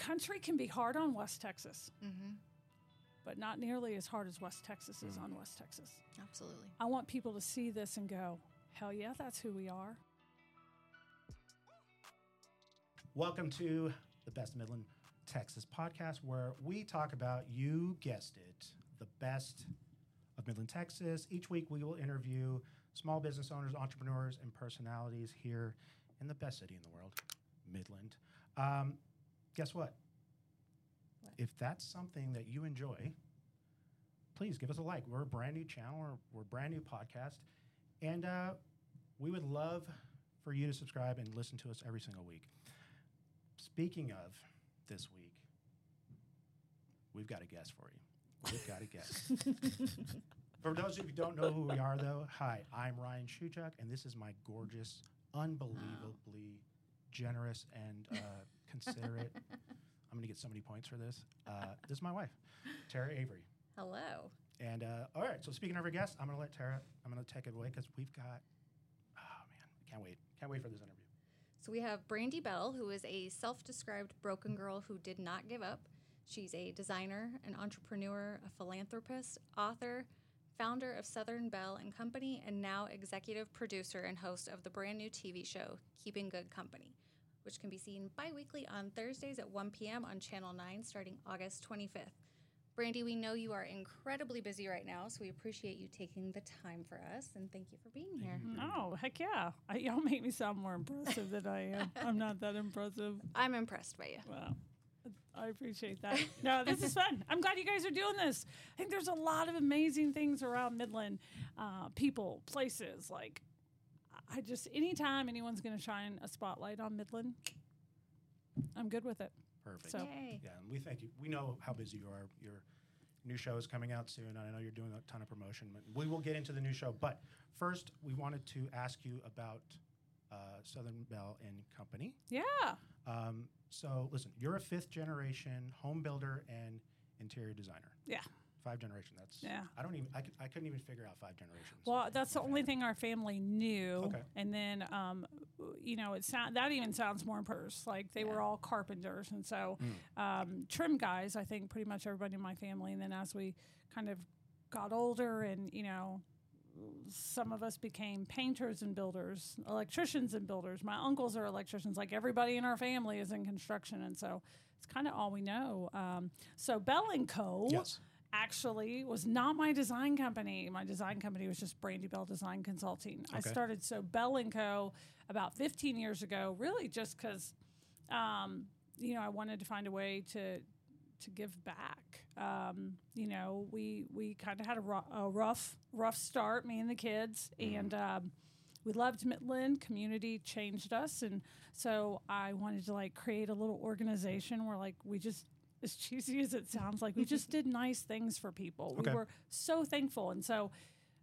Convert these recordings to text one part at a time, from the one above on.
country can be hard on West Texas, but not nearly as hard as West Texas is on West Texas. Absolutely. I want people to see this and go, hell yeah, that's who we are. Welcome to the Best Midland Texas podcast, where we talk about, you guessed it, the best of Midland, Texas. Each week, we will interview small business owners, entrepreneurs, and personalities here in the best city in the world, Midland. Um, guess what? If that's something that you enjoy, please give us a like. We're a brand new channel, we're, we're a brand new podcast, and uh, we would love for you to subscribe and listen to us every single week. Speaking of this week, we've got a guest for you. We've got a guest. for those of you who don't know who we are, though, hi, I'm Ryan Shewchuk, and this is my gorgeous, unbelievably generous and uh, considerate. I'm going to get so many points for this. Uh, this is my wife, Terra Avery. Hello. And uh, all right, so speaking of our guests, I'm going to let Tara. I'm going to take it away because we've got. Oh man, I can't wait! Can't wait for this interview. So we have Brandy Bell, who is a self described broken girl who did not give up. She's a designer, an entrepreneur, a philanthropist, author, founder of Southern Bell and Company, and now executive producer and host of the brand new TV show, Keeping Good Company, which can be seen bi weekly on Thursdays at 1 p.m. on Channel 9 starting August 25th. Brandy, we know you are incredibly busy right now, so we appreciate you taking the time for us and thank you for being here. Oh, heck yeah. I, y'all make me sound more impressive than I am. I'm not that impressive. I'm impressed by you. Wow. I appreciate that. No, this is fun. I'm glad you guys are doing this. I think there's a lot of amazing things around Midland, uh, people, places. Like, I just, anytime anyone's going to shine a spotlight on Midland, I'm good with it. Perfect. So- Yay. Yeah, and we thank you. We know how busy you are. Your new show is coming out soon, and I know you're doing a ton of promotion. But we will get into the new show. But first, we wanted to ask you about uh, Southern Bell and Company. Yeah. Um, so, listen, you're a fifth generation home builder and interior designer. Yeah. Five generation. That's Yeah. I don't even. I, I couldn't even figure out five generations. Well, that's the only thing our family knew. Okay. And then, um, you know, it sound that even sounds more purse. Like they were all carpenters, and so um, trim guys. I think pretty much everybody in my family. And then as we kind of got older, and you know, some of us became painters and builders, electricians and builders. My uncles are electricians. Like everybody in our family is in construction, and so it's kind of all we know. Um, so Bell and Co. Yes. Actually, was not my design company. My design company was just Brandy Bell Design Consulting. I started so Bell and Co. about 15 years ago, really just because, um, you know, I wanted to find a way to to give back. Um, you know, we we kind of had a, a rough rough start, me and the kids, and um, we loved Midland. Community changed us, and so I wanted to like create a little organization where like we just. As cheesy as it sounds, like we just did nice things for people. Okay. We were so thankful, and so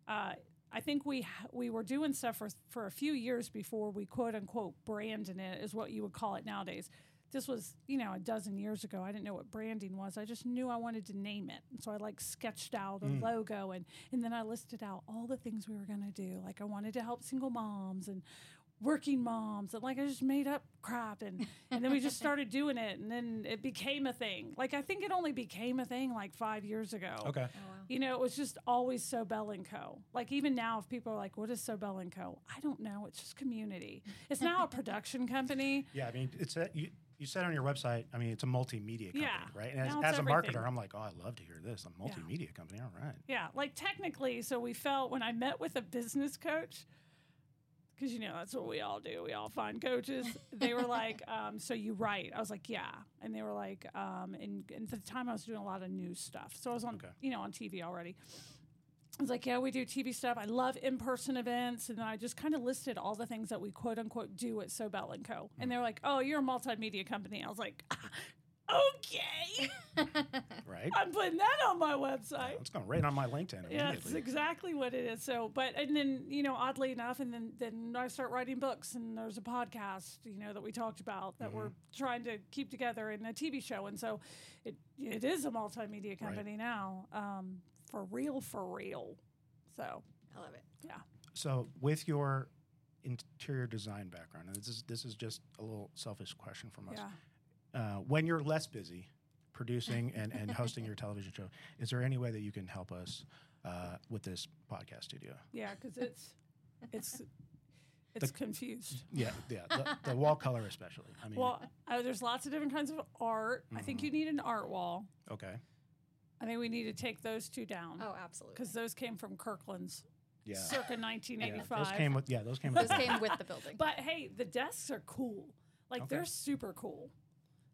uh, I think we we were doing stuff for for a few years before we quote unquote branded it is what you would call it nowadays. This was you know a dozen years ago. I didn't know what branding was. I just knew I wanted to name it, and so I like sketched out a logo and and then I listed out all the things we were going to do. Like I wanted to help single moms and working moms and like I just made up crap and and then we just started doing it and then it became a thing. Like I think it only became a thing like 5 years ago. okay. Oh, you know, it was just always So Bell and Co. Like even now, if people are like, "What is So Bell and Co?" I don't know. It's just community. It's now a production company. Yeah, I mean, it's a, you. You said on your website. I mean, it's a multimedia company, Yeah. right? And as, as a everything. marketer, I'm like, oh, I'd love to hear this. A multimedia company. All right. Yeah, like technically, so we felt when I met with a business coach, because you know that's what we all do. We all find coaches. They were like, um, "So you write?" I was like, "Yeah," and they were like, um, and, and at the time I was doing a lot of news stuff, so I was on, Okay. you know, on TV already. I was like, yeah, we do TV stuff. I love in-person events, and then I just kind of listed all the things that we quote unquote do at So Bell and Co. And they were like, oh, you're a multimedia company. I was like, okay, Right. I'm putting that on my website. It's going right on my LinkedIn Yeah, it's exactly what it is. So, but and then you know, oddly enough, and then then I start writing books, and there's a podcast, you know, that we talked about that we're trying to keep together in a TV show, and so it it is a multimedia company now, um, for real, for real. So I love it. yeah, So, with your interior design background, and this is this is just a little selfish question from us. yeah. Uh, when you're less busy producing and, and hosting your television show, is there any way that you can help us uh, with this podcast studio? Yeah, because it's it's it's confused. Yeah, yeah, the, the wall color especially. I mean, Well, uh, there's lots of different kinds of art. I think Mm-hmm. you need an art wall. okay, I think we need to take those two down Oh, absolutely. because those came from Kirkland's yeah, circa yeah, 1985. those came with yeah, those came with Those came with the building. But hey, the desks are cool. Like Okay. they're super cool.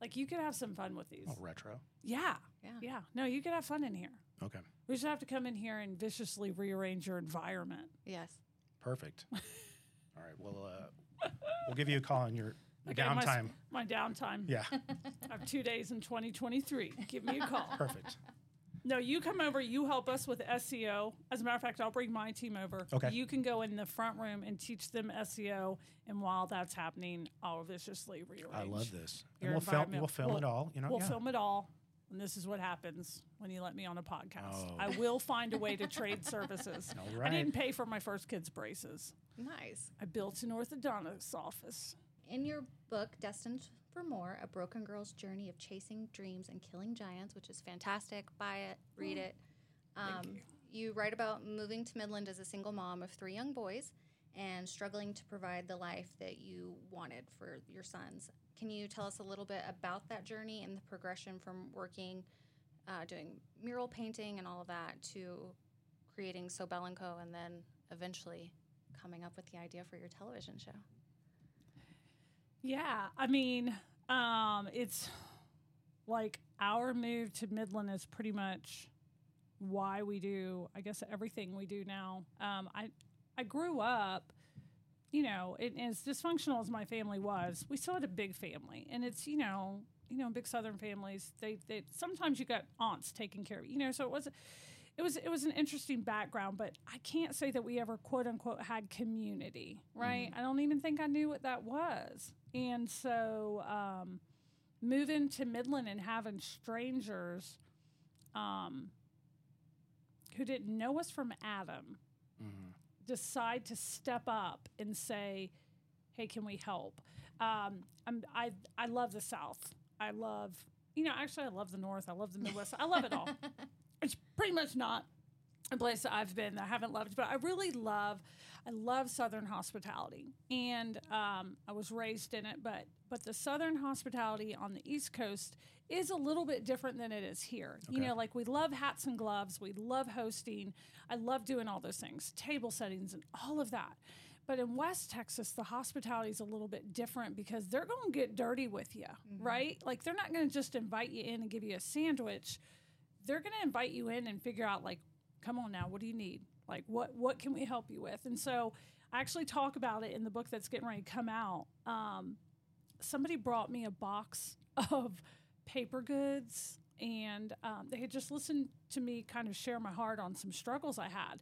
Like you could have some fun with these. oh, retro. Yeah. Yeah. Yeah. No, you could have fun in here. Okay, We just have to come in here and viciously rearrange your environment. yes. perfect. All right, well, uh, we'll give you a call on your Okay, my s- downtime. My downtime. Yeah, I have two days in 2023. Give me a call. perfect. No, you come over. You help us with SEO. As a matter of fact, I'll bring my team over. Okay. You can go in the front room and teach them SEO, and while that's happening, I'll viciously rearrange. I love this. And we'll film. We'll film We'll- it all. You know, We'll yeah. film it all, and this is what happens when you let me on a podcast. Oh. I will find a way to trade services. All I didn't pay for my first kid's braces. Nice. I built an orthodontist's office. In your book, Destined for More A Broken Girl's Journey of Chasing Dreams and Killing Giants, which is fantastic, buy it, read it. Um, you. write about moving to Midland as a single mom of three young boys and struggling to provide the life that you wanted for your sons. Can you tell us a little bit about that journey and the progression from working, uh, doing mural painting and all of that, to creating So Bell and Co. and then eventually coming up with the idea for your television show? Yeah, I mean, um, it's like our move to Midland is pretty much why we do, I guess, everything we do now. Um, I I grew up, you know, it, as dysfunctional as my family was, we still had a big family, and it's you know, you know, big Southern families. They they sometimes you got aunts taking care of you, you know, so it was. It was it was an interesting background, but I can't say that we ever quote unquote had community, right? I don't even think I knew what that was, and so um, moving to Midland and having strangers um, who didn't know us from Adam Mhm. decide to step up and say, "Hey, can we help?" Um, I'm, I I love the South. I love you know actually I love the North. I love the Midwest. I love it all. It's pretty much not a place that I've been that I haven't loved, but I really love I love Southern hospitality, and um, I was raised in it. But but the Southern hospitality on the East Coast is a little bit different than it is here. You know, like we love hats and gloves, we love hosting, I love doing all those things, table settings, and all of that. But in West Texas, the hospitality is a little bit different because they're going to get dirty with you, right? Like they're not going to just invite you in and give you a sandwich. They're going to invite you in and figure out like, come on now, what do you need? Like what what can we help you with? And so I actually talk about it in the book that's getting ready to come out. Um, somebody brought me a box of paper goods and um, they had just listened to me kind of share my heart on some struggles I had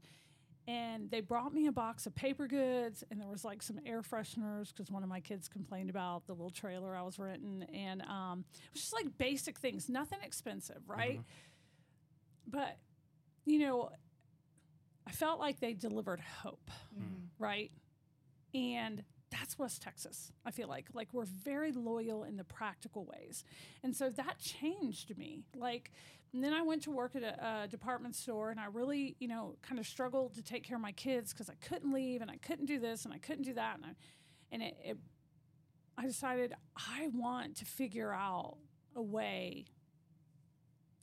and they brought me a box of paper goods and there was like some air fresheners because one of my kids complained about the little trailer i was renting and um, it was just like basic things nothing expensive right but you know i felt like they delivered hope mm-hmm. right? And that's west texas i feel like. Like we're very loyal in the practical ways. And so that changed me. Like and then i went to work at a, a department store and i really you know kind of struggled to take care of my kids because i couldn't leave and i couldn't do this and i couldn't do that and, I, and it, it i decided i want to figure out a way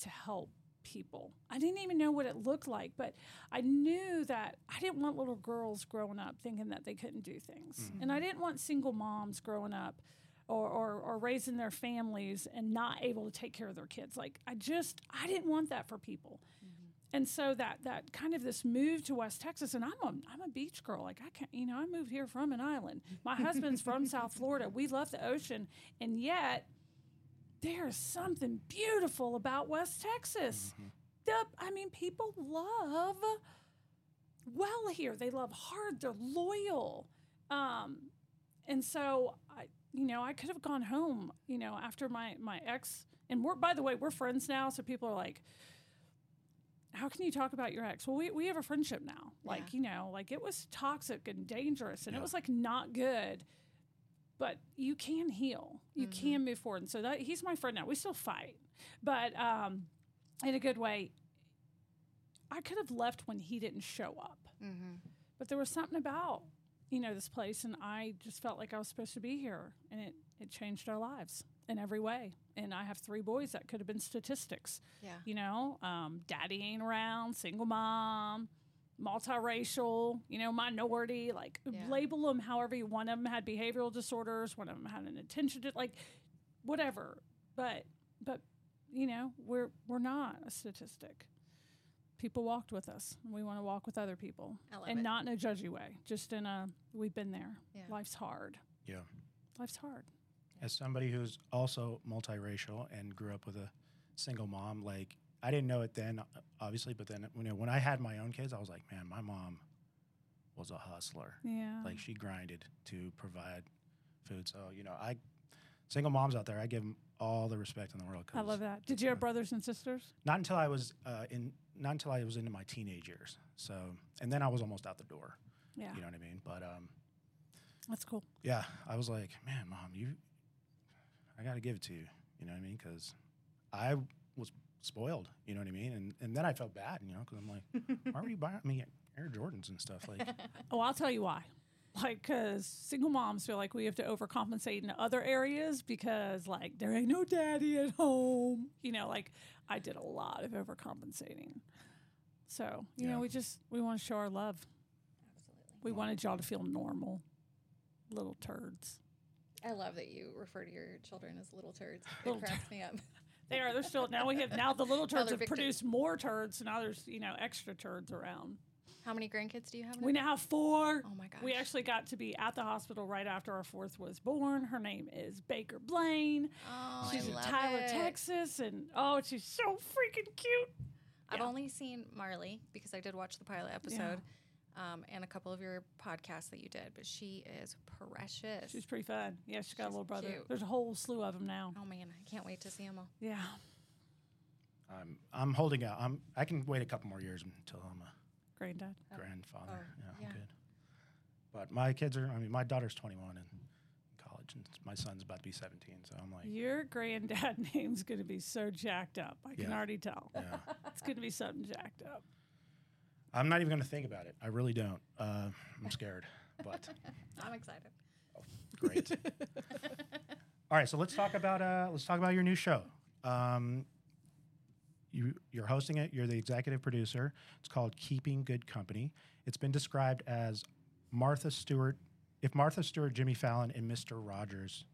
to help people. I didn't even know what it looked like, but I knew that I didn't want little girls growing up thinking that they couldn't do things. Mm-hmm. And I didn't want single moms growing up or, or, or raising their families and not able to take care of their kids. Like, I just, I didn't want that for people. Mm-hmm. And so that that kind of this move to West Texas, and I'm a I'm a beach girl. Like I can't, you know, I moved here from an island. My husband's from South Florida. We love the ocean, and yet there's something beautiful about West Texas. The, I mean, people love well here. They love hard. They're loyal. Um, and so I, you know, I could have gone home, you know, after my my ex. And we're by the way, we're friends now. So people are like, how can you talk about your ex? Well, we, we have a friendship now. Like, Yeah. you know, like it was toxic and dangerous and Yeah. it was like not good. But you can heal. You can move forward. And so that he's my friend now. We still fight, but um, in a good way. I could have left when he didn't show up, Mm-hmm. but there was something about you know this place, and I just felt like I was supposed to be here, and it it changed our lives in every way. And I have three boys that could have been statistics. Yeah. You know, um, daddy ain't around, single mom, multiracial, you know, minority, like Yeah. label them however you one of them had behavioral disorders, one of them had an attention to like whatever. But but you know, we're we're not a statistic. People walked with us. And we want to walk with other people. I love and it. not in a judgy way. Just in a we've been there. Yeah. Life's hard. Yeah. Life's hard. As somebody who's also multiracial and grew up with a single mom, like I didn't know it then, obviously, but then you know when I had my own kids, I was like, man, my mom was a hustler. Yeah. Like she grinded to provide food. So you know, I single moms out there, I give them all the respect in the world. I love that. Did you have brothers and sisters? Not until I was uh, in, not until I was into my teenage years. So, and then I was almost out the door. Yeah. You know what I mean? But um, That's cool. yeah, I was like, man, mom, you, I got to give it to you. You know what I mean? Because I was spoiled. You know what I mean? And and then I felt bad. You know, because I'm like, why were you buying me Air Jordans and stuff? Like, Oh, I'll tell you why. Like, because single moms feel like we have to overcompensate in other areas because, like, there ain't no daddy at home. You know, like, I did a lot of overcompensating. So, you Yeah. know, we just, we want to show our love. Absolutely. We wanted y'all to feel normal little turds. I love that you refer to your children as little turds. It cracks me up. They are, they're still, now we have, now the little Now turds have produced more turds. Now there's, you know, extra turds around. How many grandkids do you have? We now? now have four. Oh my gosh. We actually got to be at the hospital right after our fourth was born. Her name is Baker Blaine. Oh, She's I in Tyler, it. Texas, and oh, she's so freaking cute. I've Yeah. only seen Marley because I did watch the pilot episode um, and a couple of your podcasts that you did, but she is precious. She's pretty fun. Yeah, she's got a little brother. cute. There's a whole slew of them now. oh man, I can't wait to see them all. Yeah, I'm I'm holding out. I'm I can wait a couple more years until I'm a granddad. Oh. grandfather. Oh, yeah, yeah. I'm good. But my kids are. I mean, my daughter's 21 in college, and my son's about to be 17. So I'm like, Your granddad name's going to be so jacked up. I can already tell. yeah. It's going to be something jacked up. I'm not even going to think about it. I really don't. Uh, I'm scared, but I'm excited. great. All right, so let's talk about uh, let's talk about your new show. Um, you you're hosting it. You're the executive producer. It's called Keeping Good Company. It's been described as Martha Stewart. If Martha Stewart, Jimmy Fallon, and Mister Rogers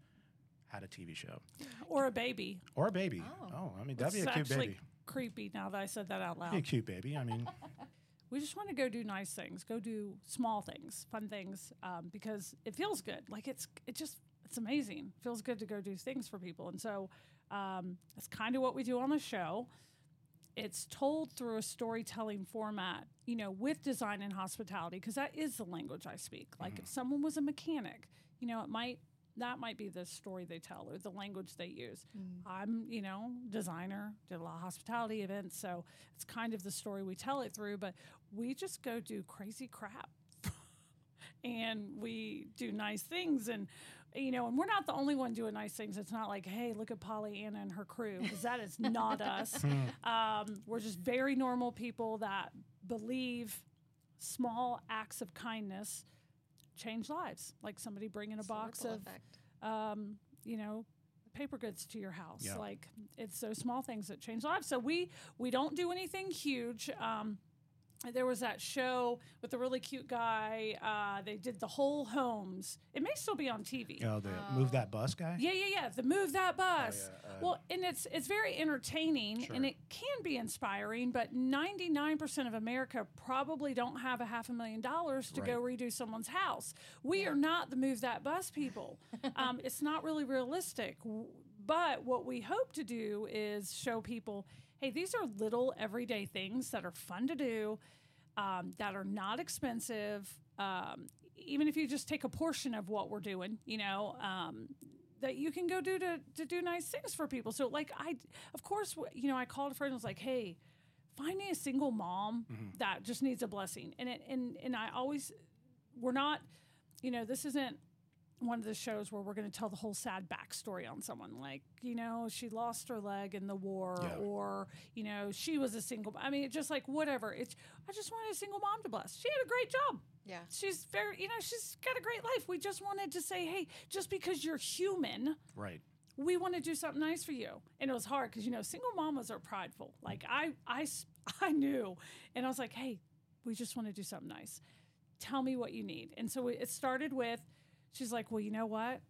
had a TV show Or a baby. or a baby. Oh. Oh, I mean that'd be a cute baby. creepy now that I said that out Be a loud. cute baby. I mean, We just want to go do nice things, go do small things, fun things, um, because it feels good. Like it's it just it's amazing. feels good to go do things for people, and so um, that's kind of what we do on the show. It's told through a storytelling format, you know, with design and hospitality, because that is the language I speak. Like if someone was a mechanic, you know, it might that might be the story they tell or the language they use. I'm, you know, designer, did a lot of hospitality events, so it's kind of the story we tell it through, but we just go do crazy crap. and we do nice things and you know, and we're not the only one doing nice things. It's not like, hey, look at Pollyanna and her crew, because that is not us. Um, we're just very normal people that believe small acts of kindness change lives. Like somebody bringing a It's box ripple of um, you know, paper goods to your house. Yeah. Like it's those small things that change lives. So we we don't do anything huge. Um, there was that show with the really cute guy. Uh, they did the whole homes. It may still be on TV. know, the move that bus guy. Yeah, yeah, yeah. The move that bus. yeah, uh, well, and it's it's very entertaining Sure. and it can be inspiring, but ninety nine percent of America probably don't have a half a million dollars to go redo someone's house. We are not the move that bus people. um, it's not really realistic. But what we hope to do is show people, hey, these are little everyday things that are fun to do, um, that are not expensive. Um, even if you just take a portion of what we're doing, you know, um, that you can go do to, to do nice things for people. So, like, I, of course, you know, I called a friend and was like, hey, find me a single mom that just needs a blessing. And, it, and, and I always, we're not, you know, this isn't, one of the shows where we're going to tell the whole sad backstory on someone, like you know she lost her leg in the war, Yeah. or you know she was a single. I mean, just like whatever. It's I just wanted a single mom to bless. She had a great job. Yeah. She's very, you know, she's got a great life. We just wanted to say, hey, just because you're human, Right. we want to do something nice for you. And it was hard because you know single mamas are prideful. Like I I I knew, and I was like, hey, we just want to do something nice. Tell me what you need. And so it started with, she's like, well, you know what?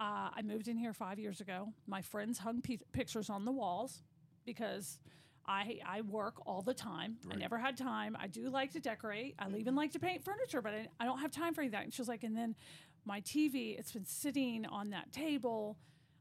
Uh, I moved in here five years ago. My friends hung pi pictures on the walls because. I, I work all the time. I never had time. I do like to decorate. I even like to paint furniture, but I, I don't have time for any of that. And she was like, and then my TV, it's been sitting on that table.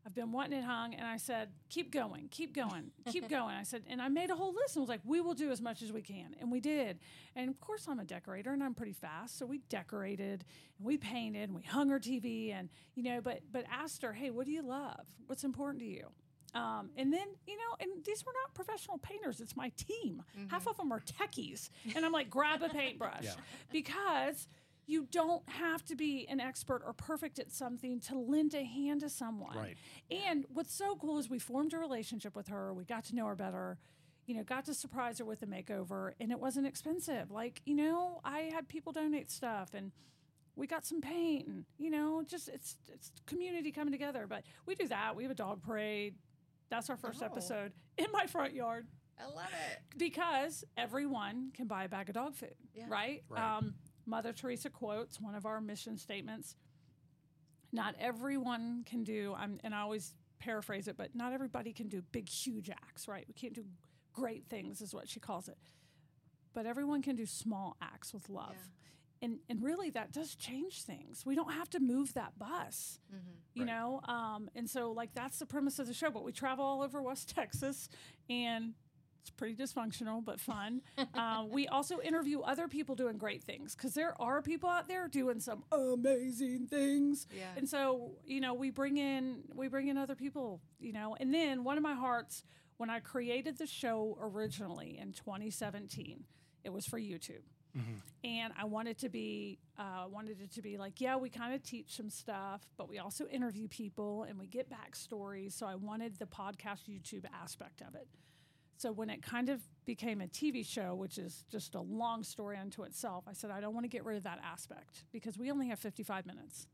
I've been wanting it hung. And I said, keep going, keep going, keep going. I said, and I made a whole list and was like, we will do as much as we can. And we did. And of course, I'm a decorator and I'm pretty fast. So we decorated and we painted and we hung her TV and, you know, but, but asked her, hey, what do you love? What's important to you? Um, and then, you know, and these were not professional painters. It's my team. Half of them are techies. And I'm like, grab a paintbrush Yeah. because you don't have to be an expert or perfect at something to lend a hand to someone. Right. And what's so cool is we formed a relationship with her. We got to know her better. You know, got to surprise her with a makeover, and it wasn't expensive. Like, you know, I had people donate stuff, and we got some paint, and you know, just it's it's community coming together. But we do that. We have a dog parade. That's our first Oh. episode in my front yard I love it. because everyone can buy a bag of dog food, Yeah. right? Right. Um, Mother Teresa quotes one of our mission statements. Not everyone can do, I'm, and I always paraphrase it, but not everybody can do big, huge acts, right? We can't do great things, is what she calls it. But everyone can do small acts with love. And, and really, that does change things. We don't have to move that bus you Right. know um, and so like that's the premise of the show but we travel all over west texas and it's pretty dysfunctional but fun. Um, we also interview other people doing great things because there are people out there doing some amazing things. Yeah. and so you know we bring in we bring in other people you know. And then one of my hearts when i created the show originally in 2017 it was for youtube. And I wanted to be uh, wanted it to be like yeah we kind of teach some stuff but we also interview people and we get backstories. So I wanted the podcast YouTube aspect of it so when it kind of became a TV show which is just a long story unto itself I said I don't want to get rid of that aspect because we only have 55 minutes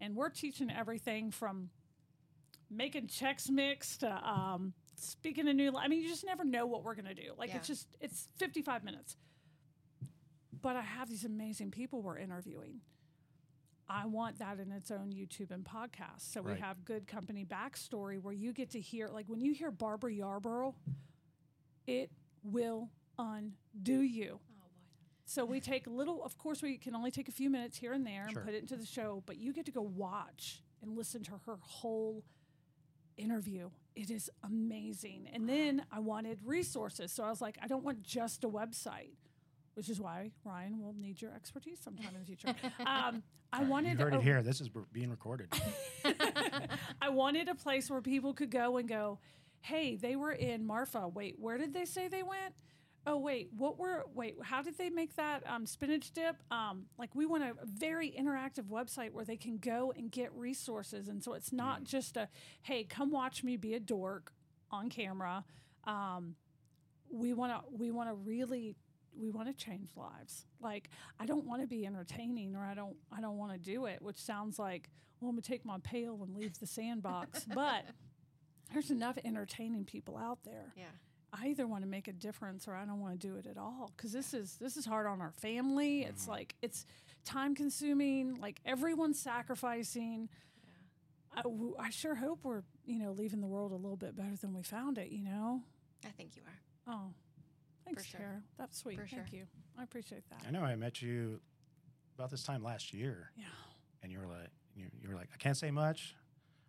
and we're teaching everything from making Chex Mix to um, speaking a new I mean you just never know what we're gonna do like Yeah. it's just it's 55 minutes but I have these amazing people we're interviewing. I want that in its own YouTube and podcast. So we have good company backstory where you get to hear, like when you hear Barbara Yarborough, it will undo you. Oh. So we take a little, of course, we can only take a few minutes here and there and Sure. put it into the show, but you get to go watch and listen to her whole interview. It is amazing. And then I wanted resources. So I was like, I don't want just a website, which is why Ryan will need your expertise sometime in the future. Um, I wanted You heard a- it here. This is being recorded. I wanted a place where people could go and go, hey, they were in Marfa. Wait, where did they say they went? Oh, wait, what were, wait, how did they make that um, spinach dip? Um, like, we want a very interactive website where they can go and get resources. And so it's not just a, hey, come watch me be a dork on camera. Um, we want to, we want to really, we want to change lives. Like, I don't want to be entertaining or I don't, I don't want to do it, which sounds like, well, I'm gonna take my pail and leave the sandbox. but there's enough entertaining people out there. Yeah. I either want to make a difference or I don't want to do it at all because this is this is hard on our family. It's mm-hmm. like it's time consuming. Like everyone's sacrificing. I, w- I sure hope we're you know leaving the world a little bit better than we found it. You know. I think you are. Oh, thanks, sure. Terra. That's sweet. For Thank sure. you. I appreciate that. I know I met you about this time last year, Yeah. and you were like, you, you were like, I can't say much.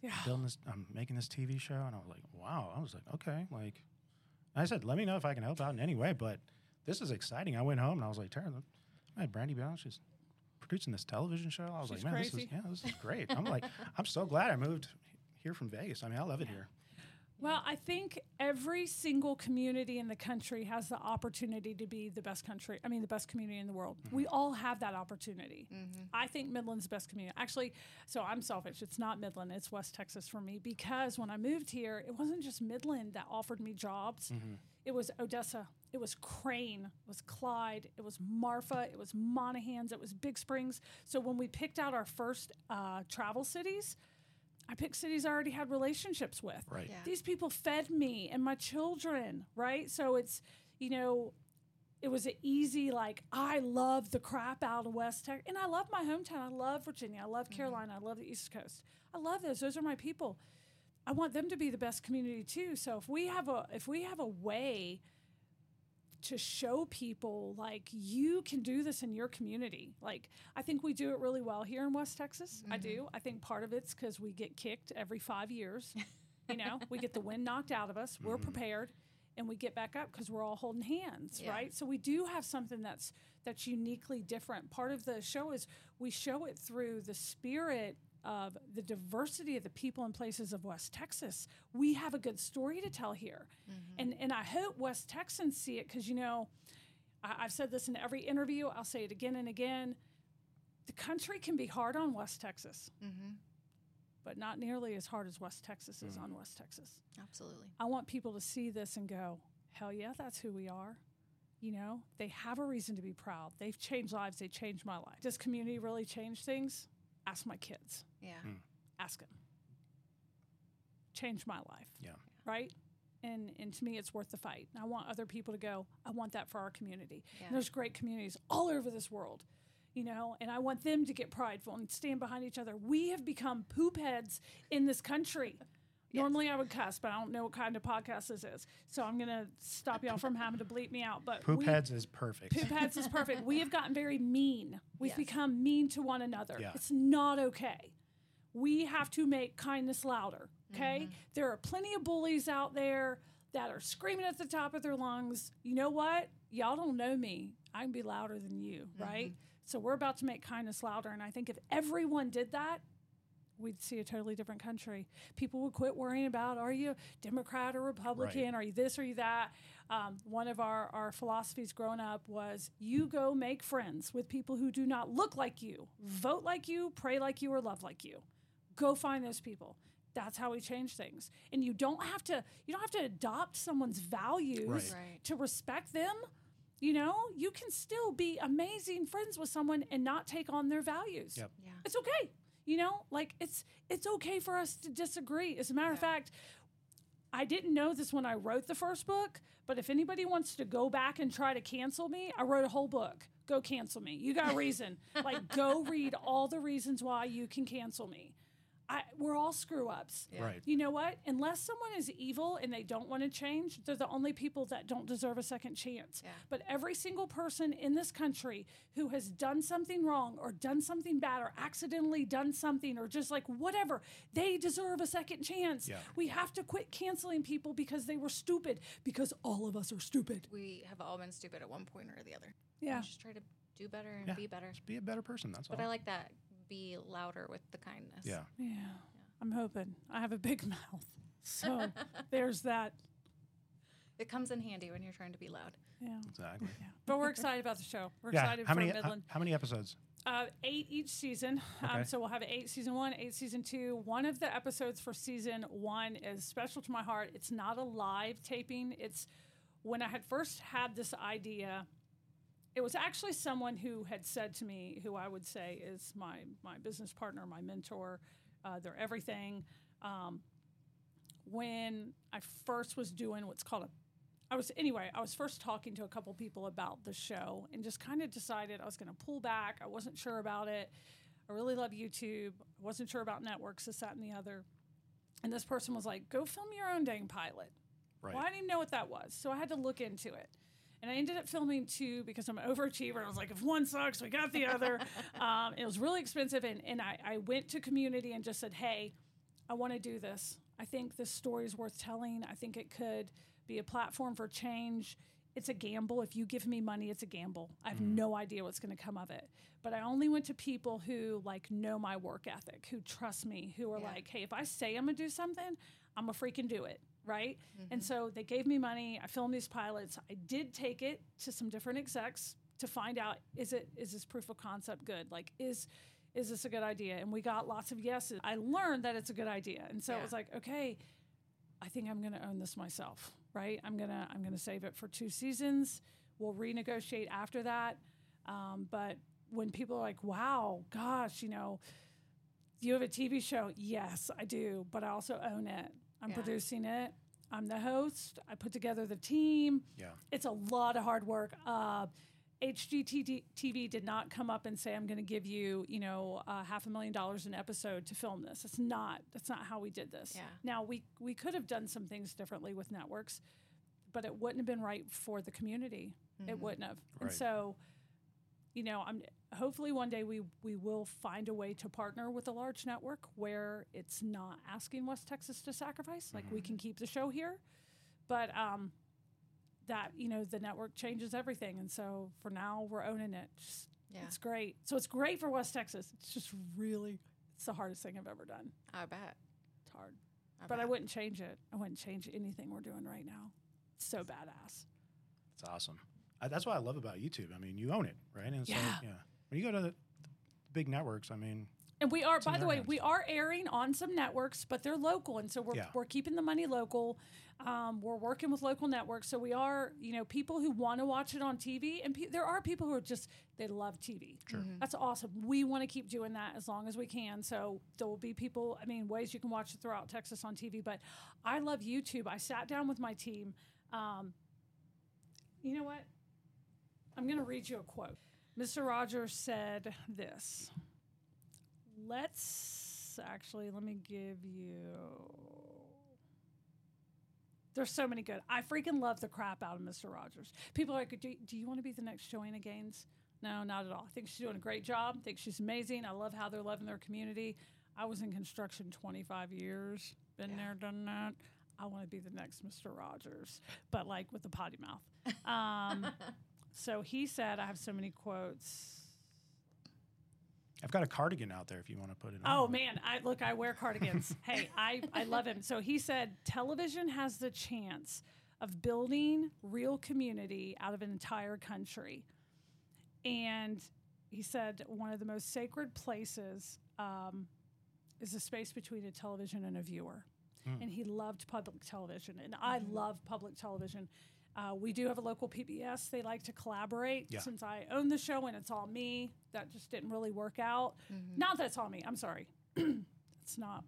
Yeah. Building this, I'm making this TV show, and I was like, wow. I was like, okay, like. I said, let me know if I can help out in any way, but this is exciting. I went home and I was like, Terra, had Brandy Bell. She's producing this television show. I was She's like, man, this is yeah, this is great. I'm like, I'm so glad I moved here from Vegas. I mean, I love it here. Well, I think every single community in the country has the opportunity to be the best country. I mean, the best community in the world. We mm-hmm. all have that opportunity. Mm-hmm. I think Midland's the best community. Actually, so I'm selfish. It's not Midland, it's West Texas for me because when I moved here, it wasn't just Midland that offered me jobs. Mm-hmm. It was Odessa, it was Crane, it was Clyde, it was Marfa, it was Monahans, it was Big Springs. So when we picked out our first uh, travel cities, I picked cities I already had relationships with. Right. Yeah. These people fed me and my children, right? So it's, you know, it was an easy, like, I love the crap out of West Texas. And I love my hometown. I love Virginia. I love mm-hmm. Carolina. I love the East Coast. I love those. Those are my people. I want them to be the best community too. So if we have a if we have a way to show people like you can do this in your community. Like I think we do it really well here in West Texas. I do. Mm-hmm. I think part of it's cuz we get kicked every 5 years. you know, we get the wind knocked out of us. We're mm-hmm. prepared and we get back up cuz we're all holding hands, Yeah. right? So we do have something that's that's uniquely different. Part of the show is we show it through the spirit of the diversity of the people and places of West Texas. We have a good story to tell here. And and I hope West Texans see it because you know, I, I've said this in every interview, I'll say it again and again. The country can be hard on West Texas, Mm-hmm. but not nearly as hard as West Texas is on West Texas. Absolutely. I want people to see this and go, hell yeah, that's who we are. You know, they have a reason to be proud. They've changed lives. They changed my life. Does community really change things? Ask my kids. Yeah. Hmm. Ask him. Change my life. Yeah. Right? And, and to me, it's worth the fight. And I want other people to go, I want that for our community. Yeah. And there's great communities all over this world, you know, and I want them to get prideful and stand behind each other. We have become poop heads in this country. Normally I would cuss, but I don't know what kind of podcast this is. So I'm going to stop y'all from having to bleep me out. But Poop we, heads is perfect. Poop heads is perfect. We have gotten very mean. We've Yes. become mean to one another. Yeah. It's not okay. We have to make kindness louder. Okay? There are plenty of bullies out there that are screaming at the top of their lungs. You know what? Y'all don't know me. I can be louder than you, right? So we're about to make kindness louder. And I think if everyone did that, we'd see a totally different country. People would quit worrying about are you Democrat or Republican? Are you this? Are you that? Um, one of our, our philosophies growing up was you go make friends with people who do not look like you, vote like you, pray like you, or love like you. Go find those people. That's how we change things. And you don't have to you don't have to adopt someone's values Right. Right. to respect them. You know, you can still be amazing friends with someone and not take on their values. Yep. Yeah. It's okay. You know, like it's it's okay for us to disagree. As a matter of fact, I didn't know this when I wrote the first book, but if anybody wants to go back and try to cancel me, I wrote a whole book. Go cancel me. You got a reason. like go read all the reasons why you can cancel me. I, we're all screw ups. Yeah. Right. You know what? Unless someone is evil and they don't want to change, they're the only people that don't deserve a second chance. Yeah. But every single person in this country who has done something wrong or done something bad or accidentally done something or just like whatever, they deserve a second chance. Yeah. We have to quit canceling people because they were stupid because all of us are stupid. We have all been stupid at one point or the other. Yeah. Just try to do better and Yeah. be better. Just be a better person. That's But all. But I like that. Be louder with the kindness. yeah. Yeah. I'm hoping. I have a big mouth. So there's that. It comes in handy when you're trying to be loud. Yeah. Exactly. Yeah. But we're excited about the show. We're Yeah. excited How for many? How, Midland. how many episodes? Uh, eight each season. Okay. Um, so we'll have eight season one, eight season two. One of the episodes for season one is special to my heart. It's not a live taping. It's when I had first had this idea. It was actually someone who had said to me, who I would say is my my business partner, my mentor. Uh, they're everything. Um, when I first was doing what's called a I was anyway, I was first talking to a couple people about the show and just kind of decided I was going to pull back. I wasn't sure about it. I really love YouTube. I wasn't sure about networks, this, that, and the other. And this person was like, go film your own dang pilot. Right. Well, I didn't even know what that was. So I had to look into it. And I ended up filming two because I'm an overachiever. I was like, if one sucks, we got the other. um, it was really expensive. And, and I, I went to community and just said, hey, I want to do this. I think this story is worth telling. I think it could be a platform for change. It's a gamble. If you give me money, it's a gamble. I have no idea what's going to come of it. But I only went to people who like know my work ethic, who trust me, who are Yeah. like, hey, if I say I'm going to do something, I'm going to freaking do it. Right? And so they gave me money. I filmed these pilots. I did take it to some different execs to find out is it is this proof of concept good? Like is is this a good idea? And we got lots of yeses. I learned that it's a good idea. And so it was like, okay, I think I'm going to own this myself, right? I'm going to I'm going to save it for two seasons. We'll renegotiate after that. Um, but when people are like, "Wow, gosh, you know, you have a TV show?" Yes, I do, but I also own it. I'm Yeah. producing it. I'm the host. I put together the team. Yeah. It's a lot of hard work. Uh, HGTV did not come up and say, "I'm going to give you, you know, uh, half a million dollars an episode to film this." It's not. That's not how we did this. Yeah. Now we we could have done some things differently with networks, but it wouldn't have been right for the community. It wouldn't have. And Right. so, you know, I'm hopefully one day we we will find a way to partner with a large network where it's not asking West Texas to sacrifice. Like we can keep the show here, but um, that you know the network changes everything, and so for now we're owning it. Just, Yeah. It's great. So it's great for West Texas. It's just really it's the hardest thing I've ever done. I bet. It's hard, I but I wouldn't change it. I wouldn't change anything we're doing right now. It's so badass. It's awesome. I, that's what I love about YouTube. I mean, you own it, right? And so, Yeah. yeah. When you go to the, the big networks, I mean, And we are, by the way, hands. we are airing on some networks, but they're local, and so we're Yeah. we're keeping the money local. Um, we're working with local networks, so we are, you know, people who want to watch it on TV, and pe- there are people who are just they love TV. Sure. That's awesome. We want to keep doing that as long as we can. So there will be people. I mean, ways you can watch it throughout Texas on TV. But I love YouTube. I sat down with my team. Um, you know what? I'm going to read you a quote. Mr. Rogers said this. Let's actually, let me give you. There's so many good. I freaking love the crap out of Mr. Rogers. People are like, do, do you want to be the next Joanna Gaines? No, not at all. I think she's doing a great job. I think she's amazing. I love how they're loving their community. I was in construction 25 years, been Yeah. there, done that. I want to be the next Mr. Rogers, but like with the potty mouth. Um, so he said, I have so many quotes. I've got a cardigan out there if you want to put it on. Oh man, I look, I wear cardigans. hey, I, I love him. So he said television has the chance of building real community out of an entire country. And he said one of the most sacred places um, is the space between a television and a viewer. And he loved public television, and I love public television. Uh, we do have a local PBS. They like to collaborate. Yeah. Since I own the show and it's all me, that just didn't really work out. Not that it's all me. I'm sorry. it's not.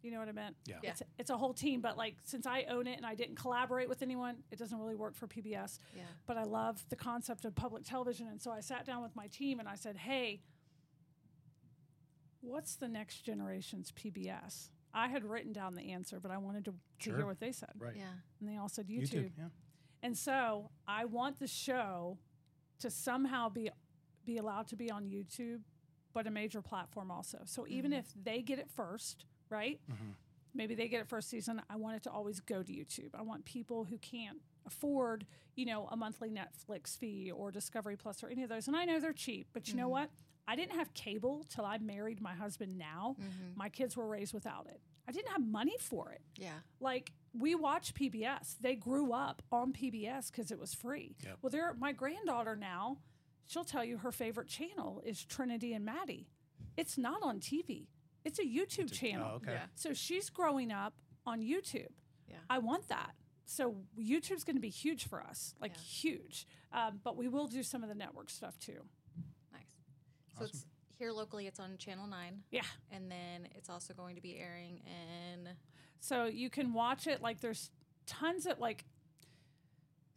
You know what I meant? Yeah. Yeah. It's, it's a whole team, but like since I own it and I didn't collaborate with anyone, it doesn't really work for PBS. Yeah. But I love the concept of public television. And so I sat down with my team and I said, hey, what's the next generation's PBS? I had written down the answer, but I wanted to, to Sure. hear what they said. Right. Yeah. And they all said YouTube. YouTube. Yeah. And so I want the show to somehow be be allowed to be on YouTube, but a major platform also. So even mm-hmm. if they get it first, right? Mhm. Maybe they get it first season. I want it to always go to YouTube. I want people who can't afford, you know, a monthly Netflix fee or Discovery Plus or any of those. And I know they're cheap, but you know mm-hmm. what? I didn't have cable till I married my husband now. Mm-hmm. My kids were raised without it. I didn't have money for it Yeah. like we watch PBS. They grew up on PBS because it was free. Yep. Well, they're my granddaughter now. She'll tell you her favorite channel is Trinity and Maddie. It's not on TV. It's a YouTube channel. Oh, okay. Yeah. So she's growing up on YouTube. Yeah. I want that. So YouTube's going to be huge for us, like Yeah. huge. Um, but we will do some of the network stuff too. Nice. So it's here locally. It's on Channel Nine, Yeah. and then it's also going to be airing in. So you can watch it like there's tons of like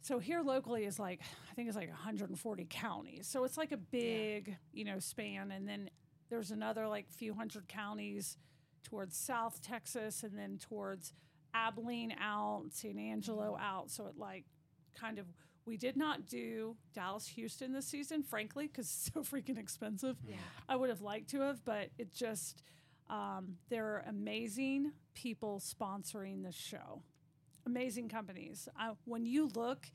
so here locally is like I think it's like 140 counties. So it's like a big, you know, span and then there's another like few hundred counties towards South Texas and then towards Abilene out, San Angelo mm-hmm. out. So it like kind of we did not do Dallas Houston this season, frankly, because it's so freaking expensive. Yeah. I would have liked to have, but it just um, there are amazing people sponsoring this show, amazing companies. Uh, when you look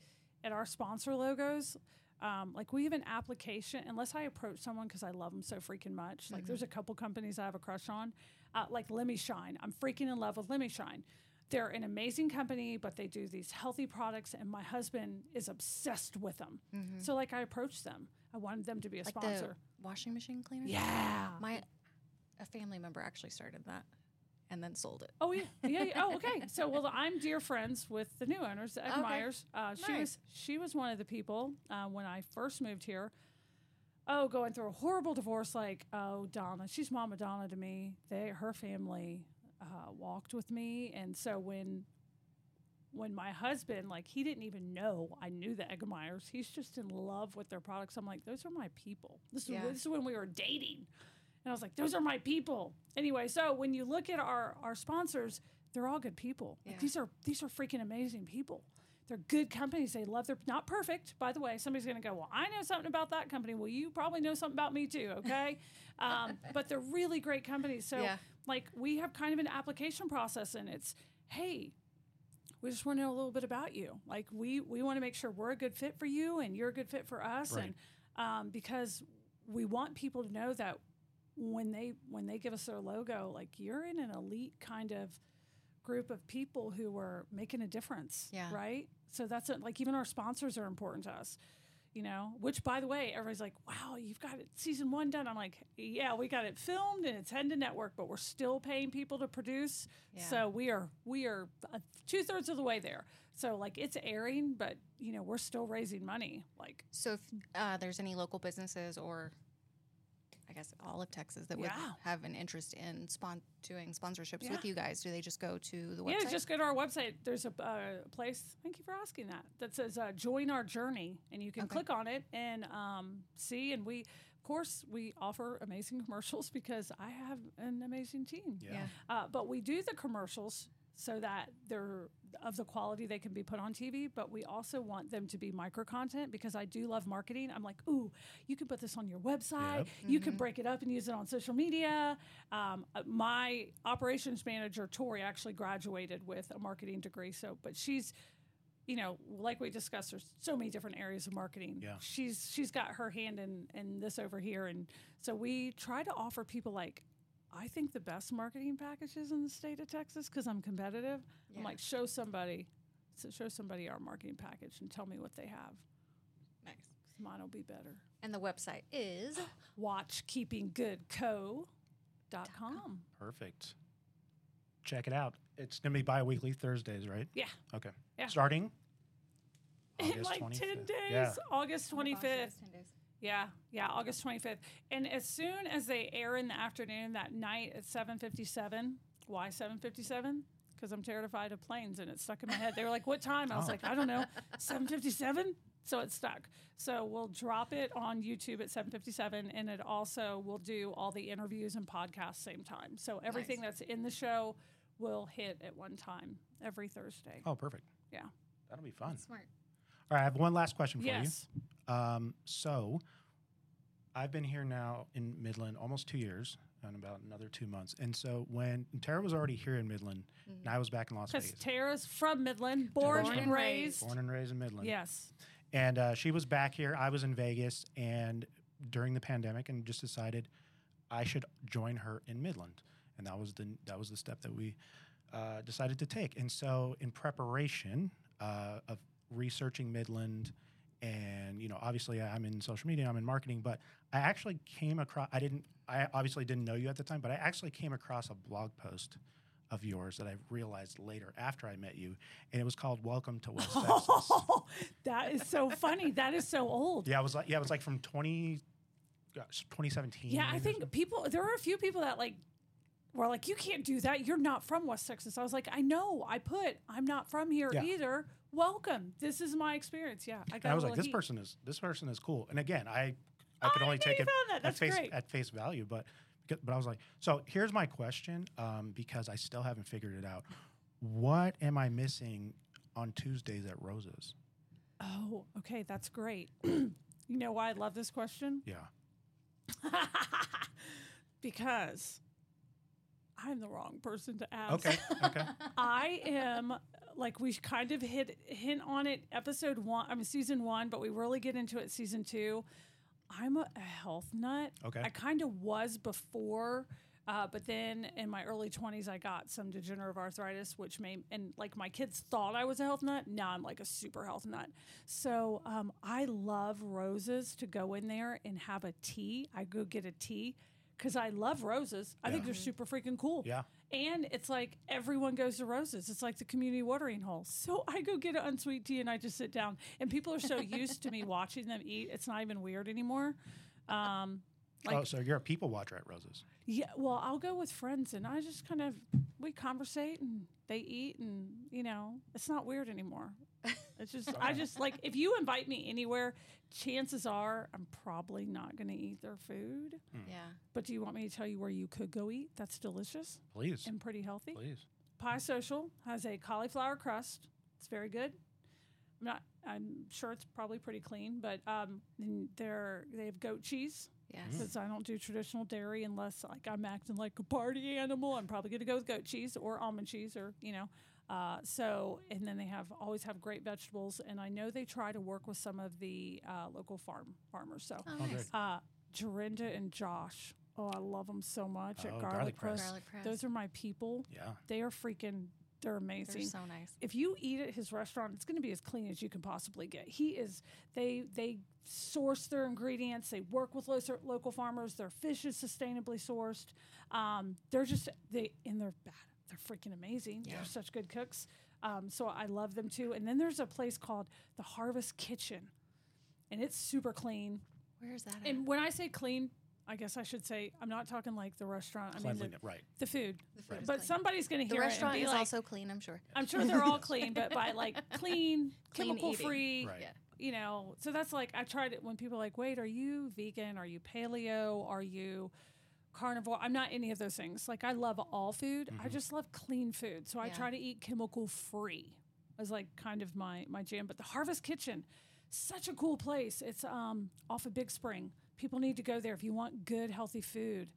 at our sponsor logos, um, like we have an application. Unless I approach someone because I love them so freaking much. Like there's a couple companies I have a crush on, uh, like Lemi Shine. I'm freaking in love with Lemi Shine. they're an amazing company, but they do these healthy products, and my husband is obsessed with them. So, like, I approached them. I wanted them to be a Like sponsor. washing machine cleaner. Yeah. My a family member actually started that, and then sold it. Oh yeah, yeah. yeah. Oh okay. So well, I'm dear friends with the new owners, the Egg Okay. Myers. Uh, she Nice. was she was one of the people uh, when I first moved here. Oh, going through a horrible divorce. Like oh, Donna, she's Mama Donna to me. They her family uh, walked with me, and so when when my husband like he didn't even know I knew the Eggemeyers. He's just in love with their products. I'm like, those are my people. This is Yeah. this is when we were dating. And I was like, those are my people. Anyway, so when you look at our our sponsors, they're all good people. Like, these are these are freaking amazing people. They're good companies. They love their not perfect, by the way. Somebody's going to go, well, I know something about that company. Well, you probably know something about me too, okay? um, but they're really great companies. So, Yeah. like, we have kind of an application process, and it's, hey, we just want to know a little bit about you. Like we we want to make sure we're a good fit for you and you're a good fit for us, Right. and um, because we want people to know that when they when they give us their logo, like you're in an elite kind of group of people who are making a difference. Yeah. Right. So that's it. Like even our sponsors are important to us. You know, which by the way, everybody's like, "Wow, you've got it season one done." I'm like, "Yeah, we got it filmed and it's heading to network, but we're still paying people to produce. Yeah. So we are we are two thirds of the way there. So like it's airing, but you know we're still raising money. Like So if uh, there's any local businesses or guess all of Texas that would Yeah. have an interest in spon- doing sponsorships Yeah. with you guys, do they just go to the website? yeah, just go to our website. There's a uh, place. Thank you for asking that. That says uh, "Join Our Journey," and you can Okay. click on it and um, see. And we, of course, we offer amazing commercials because I have an amazing team. Yeah. yeah. Uh, but we do the commercials so that they're of the quality they can be put on TV. But we also want them to be micro content because I do love marketing. I'm like, ooh, you can put this on your website. Yep. You can break it up and use it on social media. Um, uh, my operations manager Tori actually graduated with a marketing degree. So, but she's you know, like we discussed, there's so many different areas of marketing. Yeah. She's she's got her hand in in this over here, and so we try to offer people like, I think the best marketing packages in the state of Texas because I'm competitive. I'm like, show somebody, so show somebody our marketing package and tell me what they have. Nice. 'cause mine will be better. And the website is WatchKeepingGoodCo.com. Perfect. Check it out. It's going to be bi weekly Thursdays, right? Yeah. Okay. Yeah. Starting August In August like 10 days, Yeah. August Oh gosh, 25th. it is 10 days. Yeah, yeah, August 25th. And as soon as they air in the afternoon that night at 7:57, why 7:57? Because I'm terrified of planes, and it stuck in my head. They were like, "What time?" I was Oh. like, "I don't know, 7:57." So it stuck. So we'll drop it on YouTube at 7:57, and it also will do all the interviews and podcasts same time. So everything that's in the show will hit at one time every Thursday. Oh, perfect. Yeah. That'll be fun. That's smart. All right, I have one last question for Yes. you. Um, so, I've been here now in Midland almost two years, and about another two months. And so, when Terra was already here in Midland, and I was back in Las Because Vegas, Terra's from Midland, born, Born and and raised. born and raised in Midland. Yes. And uh, she was back here. I was in Vegas, and during the pandemic, and just decided I should join her in Midland, and that was the that was the step that we uh, decided to take. And so, in preparation uh, of researching Midland, and you know, obviously, I'm in social media, I'm in marketing, but I actually came across. I didn't. I obviously didn't know you at the time, but I actually came across a blog post of yours that I realized later after I met you, and it was called "Welcome to West Texas." That is so funny. That is so old. Yeah, it was like yeah, it was like from 20, gosh, 2017. Yeah, I think people. There are a few people that like were like, "You can't do that. You're not from West Texas." I was like, "I know. I put. I'm not from here Yeah. either. Welcome. This is my experience." Yeah, I got. And I was like, this heat. person is this person is cool. And again, I I Oh, could I only take it that. at face great. at face value, but because- but I was like, so here's my question, um, because I still haven't figured it out. What am I missing on Tuesdays at Rosa's? Oh, okay, that's great. you know why I love this question? Yeah. because I'm the wrong person to ask. Okay. Okay. I am like we kind of hit hint on it episode one. I mean season one, but we really get into it season two. I'm a, a health nut. Okay. I kind of was before Uh, but then in my early 20s, I got some degenerative arthritis, which made, and like my kids thought I was a health nut. Now I'm like a super health nut. So um, I love Rosa's to go in there and have a tea. I go get a tea because I love Rosa's. I think they're super freaking cool. Yeah. And it's like everyone goes to Rosa's. It's like the community watering hole. So I go get an unsweet tea and I just sit down. And people are so used to me watching them eat, it's not even weird anymore. Um, like, oh, so you're a people watcher at Rosa's. yeah, well, I'll go with friends and I just kind of we conversate and they eat and you know it's not weird anymore. It's just I just like if you invite me anywhere, chances are I'm probably not going to eat their food. Yeah. But do you want me to tell you where you could go eat? That's delicious Please. and pretty healthy. Please. Pie Social has a cauliflower crust. It's very good. I'm not. I'm sure it's probably pretty clean, but um, and they're they have goat cheese Yes. because I don't do traditional dairy unless like I'm acting like a party animal. I'm probably going to go with goat cheese or almond cheese or you know. Uh, so and then they have always have great vegetables, and I know they try to work with some of the uh, local farm farmers. So Oh, nice. uh, Dorinda and Josh, oh I love them so much Oh, at garlic Garlic press. Press. Garlic press. Those are my people. Yeah. They are freaking. They're amazing. They're so nice. if you eat at his restaurant, it's going to be as clean as you can possibly get. He is they they source their ingredients. They work with lo- local farmers. Their fish is sustainably sourced. Um, they're just they and they're bad. They're freaking amazing. Yeah. They're such good cooks. Um, so I love them too. And then there's a place called the Harvest Kitchen, and it's super clean. Where is that? At? And when I say clean, I guess I should say I'm not talking like the restaurant. I mean the, Right. the food. the food is But clean. somebody's going to hear the hear restaurant it and be is like, also clean. I'm sure. I'm sure they're all clean, but by like clean, Clean chemical eating. free, Right. Yeah. you know. So that's like I tried it when people are like, "Wait, are you vegan? Are you paleo? Are you carnivore?" I'm not any of those things. Like I love all food. I just love clean food. So I try to eat chemical free. As like kind of my my jam. But the Harvest Kitchen, such a cool place. It's um off of Big Spring. People need to go there if you want good healthy food.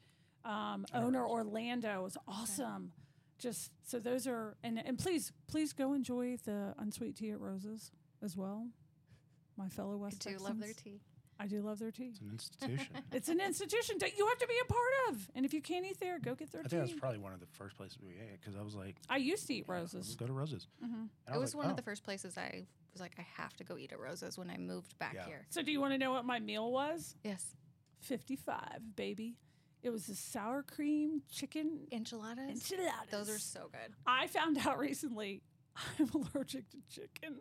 Um, owner Orlando is awesome. Just so those are and and please please go enjoy the unsweet tea at Rosa's as well. My fellow West I West do love their tea. I do love their tea. It's an institution. It's an institution that you have to be a part of. And if you can't eat there, go get their I tea. think that's probably one of the first places we ate because I was like, I used to eat yeah, let's Rosa's. go to Rosa's. hmm And I It was like, one oh, of the first places I was like, I have to go eat at Rosa's when I moved back Yeah. here. So do you want to know what my meal was? Yes. 55, baby. It was a sour cream chicken Enchiladas. enchiladas. Those are so good. I found out recently I'm allergic to chicken.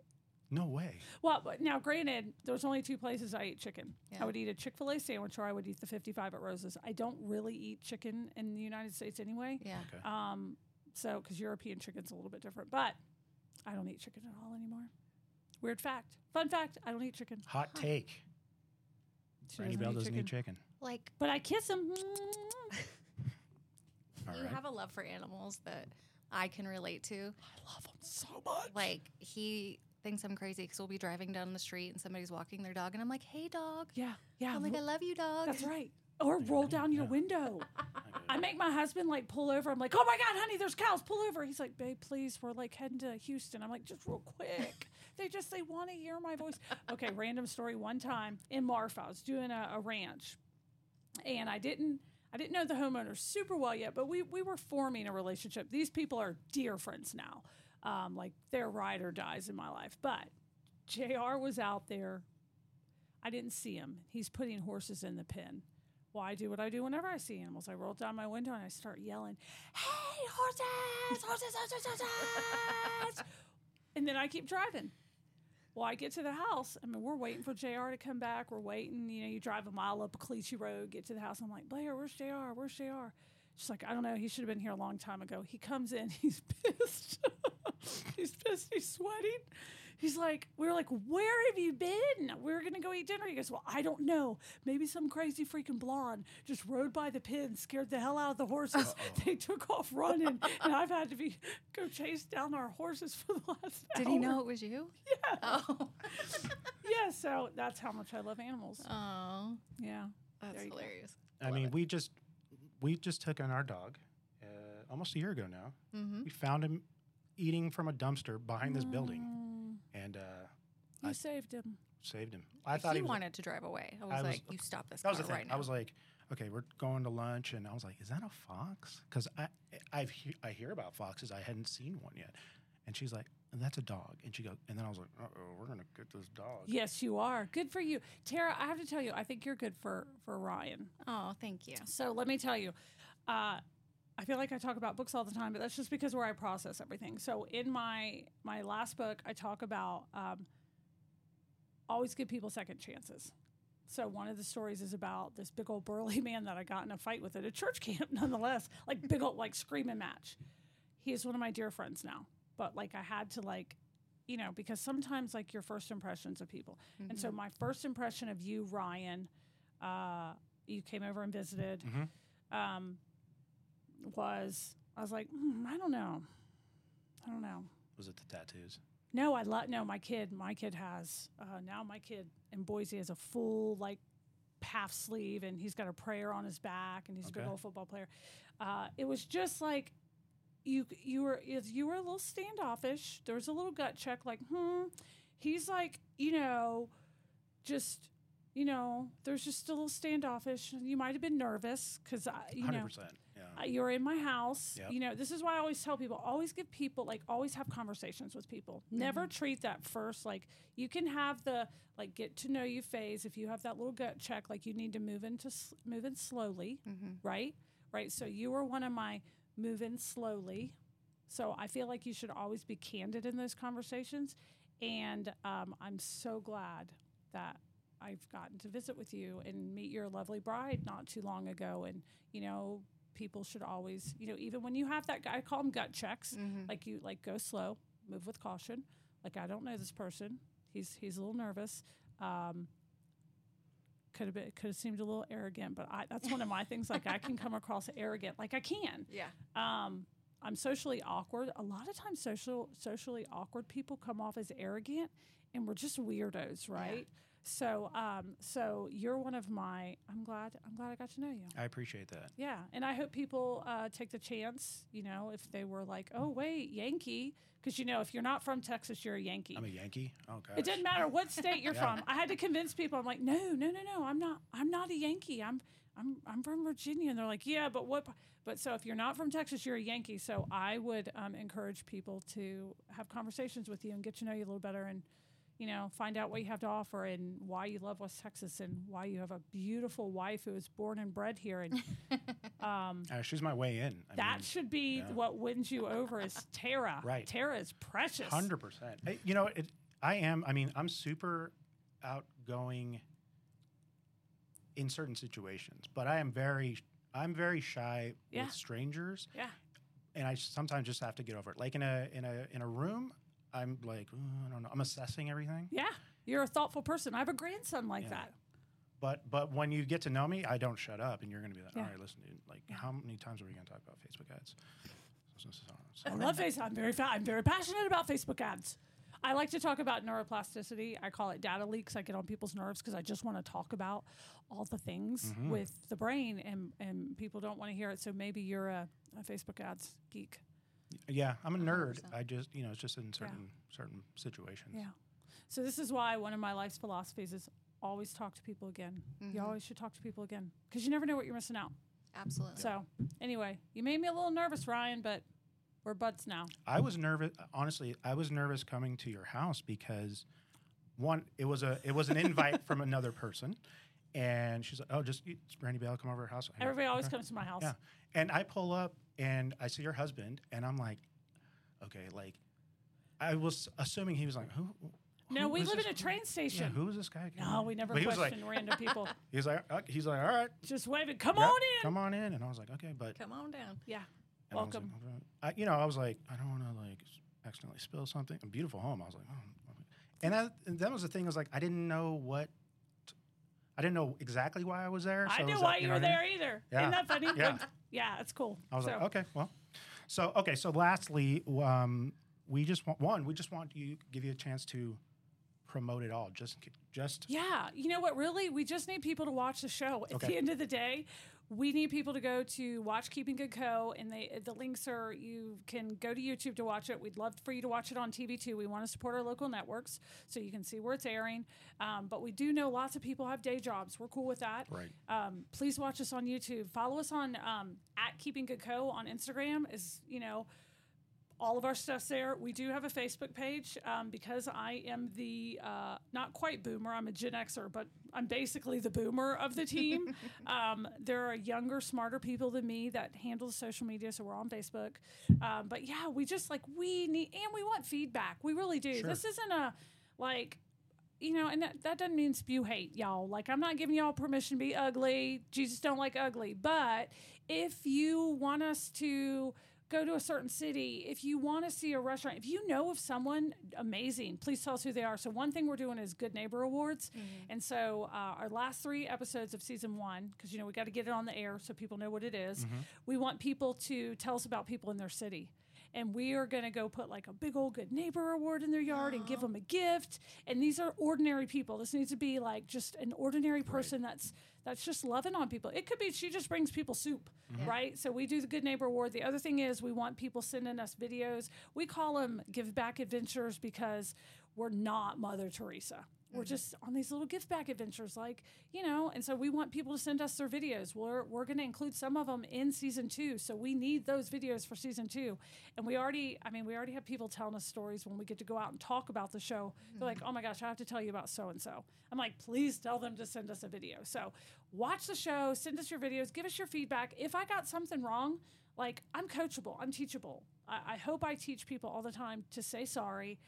No way. Well, now granted, there's only two places I eat chicken. I would eat a Chick Fil A sandwich, or I would eat the 55 at Rosa's. I don't really eat chicken in the United States anyway. Yeah. Okay. Um, so because European chicken's a little bit different, but I don't eat chicken at all anymore. Weird fact. Fun fact: I don't eat chicken. Hot take. She Brandy doesn't Bell eat doesn't chicken. eat chicken. Like But I kiss him. All you right. have a love for animals that I can relate to. I love him so much. Like he thinks I'm crazy because we'll be driving down the street and somebody's walking their dog, and I'm like, "Hey, dog." yeah, yeah. I'm like, "I love you, dog." that's right. Or roll down your Yeah. window. I make my husband like pull over. I'm like, oh my God, honey, there's cows. Pull over. He's like, babe, please. We're like heading to Houston. I'm like, just real quick. they just, they want to hear my voice. Okay, random story. One time in Marfa, I was doing a, a ranch and I didn't, I didn't know the homeowner super well yet, but we, we were forming a relationship. These people are dear friends now. Um, like their ride or dies in my life. But JR was out there. I didn't see him. He's putting horses in the pen. Well, I do what I do whenever I see animals. I roll down my window and I start yelling, "Hey, horses! Horses! Horses! Horses!" and then I keep driving. Well, I get to the house. I mean, we're waiting for Jr. to come back. We're waiting. You know, you drive a mile up Clichy Road, get to the house. I'm like, Blair, where's Jr.? Where's Jr.? She's like, I don't know. He should have been here a long time ago. He comes in. He's pissed. he's pissed. He's sweating. He's like, we are like, where have you been? We are gonna go eat dinner. He goes, well, I don't know. Maybe some crazy freaking blonde just rode by the pen, scared the hell out of the horses. They took off running, and I've had to be go chase down our horses for the last. Did hour. he know it was you? Yeah. Oh. Yeah. So that's how much I love animals. Oh, Yeah. that's There hilarious. I Love mean, it. we just we just took in our dog uh, almost a year ago now. Mm-hmm. We found him eating from a dumpster behind this building Mm, and uh, you I- saved him. saved him. I thought he he was. wanted to drive away. I was I was- like, "You stop this that was car the thing. right now." I was like, okay, we're going to lunch, and I was like, is that a fox? Because I I've he- I hear about foxes, I hadn't seen one yet, and she's like, and that's a dog, and she goes, and then I was like, uh oh, we're gonna get this dog. Yes, you are. Good for you. Terra, I have to tell you, I think you're good for for Ryan. Oh, thank you. So let me tell you, uh, I feel like I talk about books all the time, but that's just because where I process everything. So in my my last book, I talk about um, always give people second chances. So one of the stories is about this big old burly man that I got in a fight with at a church camp, nonetheless, like big old like screaming match. He is one of my dear friends now, but like I had to like, you know, because sometimes like your first impressions of people, and so my first impression of you, Ryan, uh, you came over and visited, Mhm. um, was I was like, "Hmm, I don't know, I don't know. Was it the tattoos? No, I love no. My kid, my kid has uh, now. My kid in Boise has a full like half sleeve, and he's got a prayer on his back, and he's a big old football player. Uh, it was just like you you were is you were a little standoffish. There was a little gut check, like hmm. He's like you know, just you know, there's just a little standoffish. You might have been nervous because you Hundred know percent. Yeah. Uh, you're in my house. Yep. You know, this is why I always tell people always give people like always have conversations with people. Never mm-hmm. treat that first like you can have the like get to know you phase if you have that little gut check like you need to move into s- move in slowly, mm-hmm. right? Right? So you were one of my move in slowly. So I feel like you should always be candid in those conversations and um, I'm so glad that I've gotten to visit with you and meet your lovely bride not too long ago. And, you know, people should always, you know, even when you have that guy, I call them gut checks, like you, like go slow, move with caution. Like, I don't know this person. He's, he's a little nervous. Um, could have been, could have seemed a little arrogant, but I, that's one of my things. Like I can come across arrogant, like I can. Yeah. Um, I'm socially awkward. A lot of times, social socially awkward people come off as arrogant, and we're just weirdos, right? So, um, so you're one of my. I'm glad. I'm glad I got to know you. I appreciate that. Yeah, and I hope people uh, take the chance. You know, if they were like, "Oh, wait, Yankee," because you know, if you're not from Texas, you're a Yankee. I'm a Yankee. Oh. It doesn't matter what state you're Yeah. from. I had to convince people. I'm like, no, no, no, no. I'm not. I'm not a Yankee. I'm. I'm. I'm from Virginia. And they're like, yeah, but what? But so if you're not from Texas, you're a Yankee. So I would um, encourage people to have conversations with you and get to know you a little better, and you know, find out what you have to offer and why you love West Texas and why you have a beautiful wife who was born and bred here. And um, Uh, she's my way in. I that mean, should be yeah. what wins you over is Terra. Right. Terra is precious. Hundred percent. You know, it, I am. I mean, I'm super outgoing in certain situations, but I am very, I'm very shy Yeah. with strangers, Yeah. and I sometimes just have to get over it. Like in a in a in a room, I'm like, "Uh, I don't know. I'm assessing everything, Yeah. You're a thoughtful person. I have a grandson like Yeah. that. but but when you get to know me, I don't shut up, and you're going to be like, Yeah. all right, listen, dude. Like, how many times are we going to talk about Facebook ads? So- so- so- so- I love Facebook. I'm very, fa- I'm very passionate about Facebook ads. I like to talk about neuroplasticity. I call it data leaks. I get on people's nerves because I just want to talk about all the things Mm-hmm. with the brain, and and people don't want to hear it. So maybe you're a, a Facebook ads geek. Yeah, I'm a nerd. 100%. I just, you know, it's just in certain certain situations. Yeah. So this is why one of my life's philosophies is always talk to people again. You mm-hmm. always should talk to people again because you never know what you're missing out. Absolutely. So anyway, you made me a little nervous, Ryan, but we're buds now. I was nervous. Honestly, I was nervous coming to your house because one, it was a it was an invite from another person, and she's like, "Oh, just it's Brandy Bell, come over to our house." Everybody always uh-huh. comes to my house. Yeah, and I pull up and I see your husband, and I'm like, "Okay," like I was assuming he was like, "Who?" No, we live in a train Yeah, station. who is this guy? again?" No, we never But he like, question random people. he's like, uh, he's like, all right, Just waving, come yep, on in. come on in, and I was like, okay, but Come on down. Yeah, And I like, welcome. "Okay." I, you know, I was like, I don't want to like accidentally spill something. A beautiful home. I was like, oh. And that, and that was the thing. I was like, I didn't know what. I didn't know exactly why I was there. I so it knew was why like, you know were what I mean? there either. Yeah. Isn't that funny? Yeah. Yeah, it's cool. I was so, like, okay, well. So okay, so lastly, um, we just want one. We just want you give you a chance to promote it all. Just, just Yeah, you know what? Really, we just need people to watch the show. At Okay. the end of the day, we need people to go to watch Keeping Good Co. And they the links are you can go to YouTube to watch it. We'd love for you to watch it on TV too. We want to support our local networks so you can see where it's airing. Um, but we do know lots of people have day jobs. We're cool with that. Right. Um, please watch us on YouTube. Follow us on um, at Keeping Good Co. on Instagram. Is you know all of our stuff's there. We do have a Facebook page um, because I am the uh, not quite boomer. I'm a Gen Xer, but I'm basically the boomer of the team. um, there are younger, smarter people than me that handle the social media, so we're on Facebook. Um, but yeah, we just like we need and we want feedback. We really do. Sure. This isn't a like you know, and that, that doesn't mean spew hate, y'all. Like, I'm not giving y'all permission to be ugly. Jesus don't like ugly. But if you want us to go to a certain city, if you want to see a restaurant, if you know of someone amazing, please tell us who they are. So, one thing we're doing is Good Neighbor Awards. And so, uh, our last three episodes of season one, because, you know, we got to get it on the air so people know what it is, we want people to tell us about people in their city. And we are going to go put like a big old good neighbor award in their yard and give them a gift. And these are ordinary people. This needs to be like just an ordinary person that's that's just loving on people. It could be she just brings people soup right? So we do the good neighbor award. The other thing is we want people sending us videos. We call them give back adventures because we're not mother teresa we're mm-hmm. just on these little gift back adventures like you know and so we want people to send us their videos. We're, we're going to include some of them in season two so we need those videos for season two. And we already i mean we already have people telling us stories when we get to go out and talk about the show. They're like mm-hmm. oh my gosh i have to tell you about so and so i'm like please tell them to send us a video. So watch the show send us your videos give us your feedback. If i got something wrong like i'm coachable i'm teachable I, I hope i teach people all the time to say sorry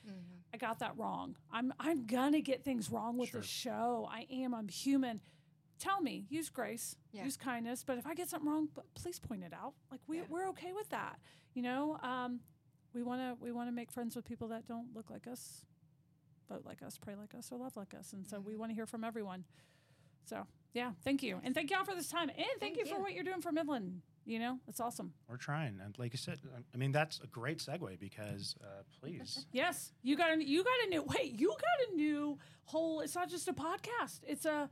I got that wrong. I'm I'm gonna get things wrong with the show. I am. I'm human. Tell me. Use grace. Yeah. Use kindness. But if I get something wrong, please point it out. Like we Yeah. we're okay with that. You know. Um, we wanna we wanna make friends with people that don't look like us, vote like us, pray like us, or love like us. And so we want to hear from everyone. So yeah, thank you, and thank y'all for this time, and thank, Thank you, for what you're doing for Midland. You know, it's awesome. We're trying, and like you said, I mean that's a great segue because uh, please, Yes, you got a you got a new wait. You got a new whole. It's not just a podcast. It's a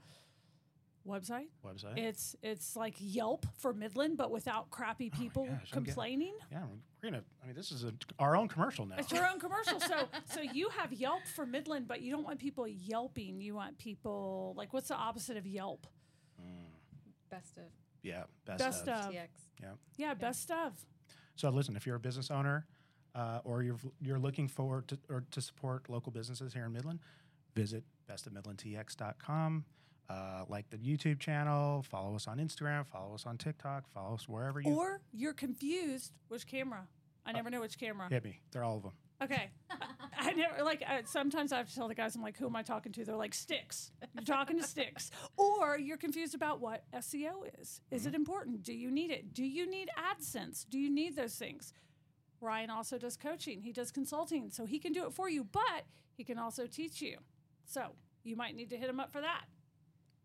website. website. It's it's like Yelp for Midland, but without crappy people gosh, I'm getting- complaining. yeah, we're gonna. I mean, this is a, our own commercial now. It's your own commercial. So so you have Yelp for Midland, but you don't want people yelping. You want people like what's the opposite of Yelp? Best of yeah, best, Best of. of. TX. Yeah. Yeah, best of. So listen, if you're a business owner uh, or you're you're looking forward to or to support local businesses here in Midland, visit bestofmidlandtx.com. Uh, like the YouTube channel, follow us on Instagram, follow us on TikTok, follow us wherever you Or you're confused. Which camera? I never know which camera. hit me. They're all of them. Okay. I never like. Uh, sometimes I have to tell the guys, I'm like, "Who am I talking to?" They're like, "Sticks." You're talking to Sticks, or you're confused about what SEO is. Is it important? Do you need it? Do you need AdSense? Do you need those things? Ryan also does coaching. He does consulting, so he can do it for you, but he can also teach you. So you might need to hit him up for that.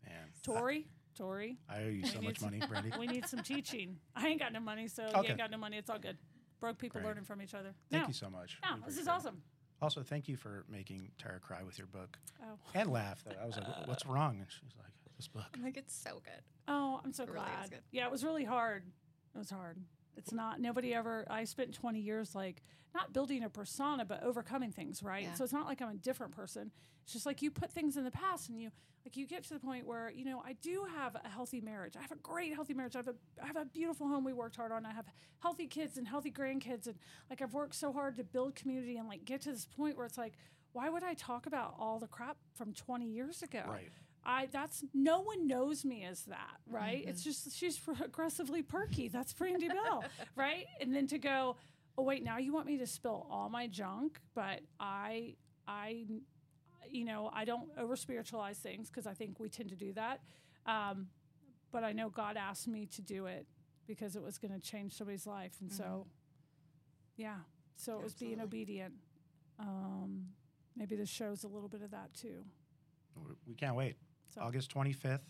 Man, Tori, Tori, I owe you so much money, Brandy. we need some teaching. I ain't got no money, so you Okay. ain't got no money. It's all good. Broke people Great. learning from each other. Thank no, you so much. no, this is awesome. Also, thank you for making Terra cry with your book Oh. and laugh. Though. I was like, "What- "What's wrong?" And she's like, "This book." I'm like, it's so good. Oh, I'm so It really is glad. good. Yeah, it was really hard. It was hard. It's not nobody ever. I spent 20 years like not building a persona, but overcoming things. Right. Yeah. So it's not like I'm a different person. It's just like you put things in the past, and you like you get to the point where you know I do have a healthy marriage. I have a great healthy marriage. I have a I have a beautiful home we worked hard on. I have healthy kids and healthy grandkids, and like I've worked so hard to build community and like get to this point where it's like, why would I talk about all the crap from 20 years ago? Right. I that's no one knows me as that, right? It's just she's aggressively perky. That's Brandy Bell, right? And then to go, oh wait, now you want me to spill all my junk, but I I you know I don't over spiritualize things because I think we tend to do that. Um, but I know God asked me to do it because it was going to change somebody's life, and so yeah, so it was being obedient. Um, maybe this shows a little bit of that too. We can't wait. So. August 25th.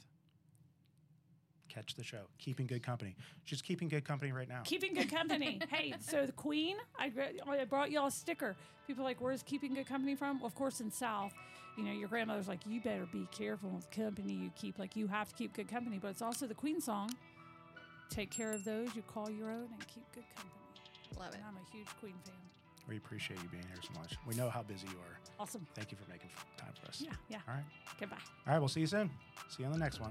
Catch the show. Keeping good company. She's keeping good company right now. Keeping Good Company. hey, so the Queen, I, I brought y'all a sticker. People are like, where's Keeping Good Company from? Well, of course, in South. You know, your grandmother's like, you better be careful with company you keep. Like, you have to keep good company. But it's also the Queen song. take care of those you call your own and keep good company. Love it. And I'm a huge Queen fan. We appreciate you being here so much. We know how busy you are. Awesome. Thank you for making time for us. Yeah, yeah. All right. Goodbye. All right. We'll see you soon. See you on the next one.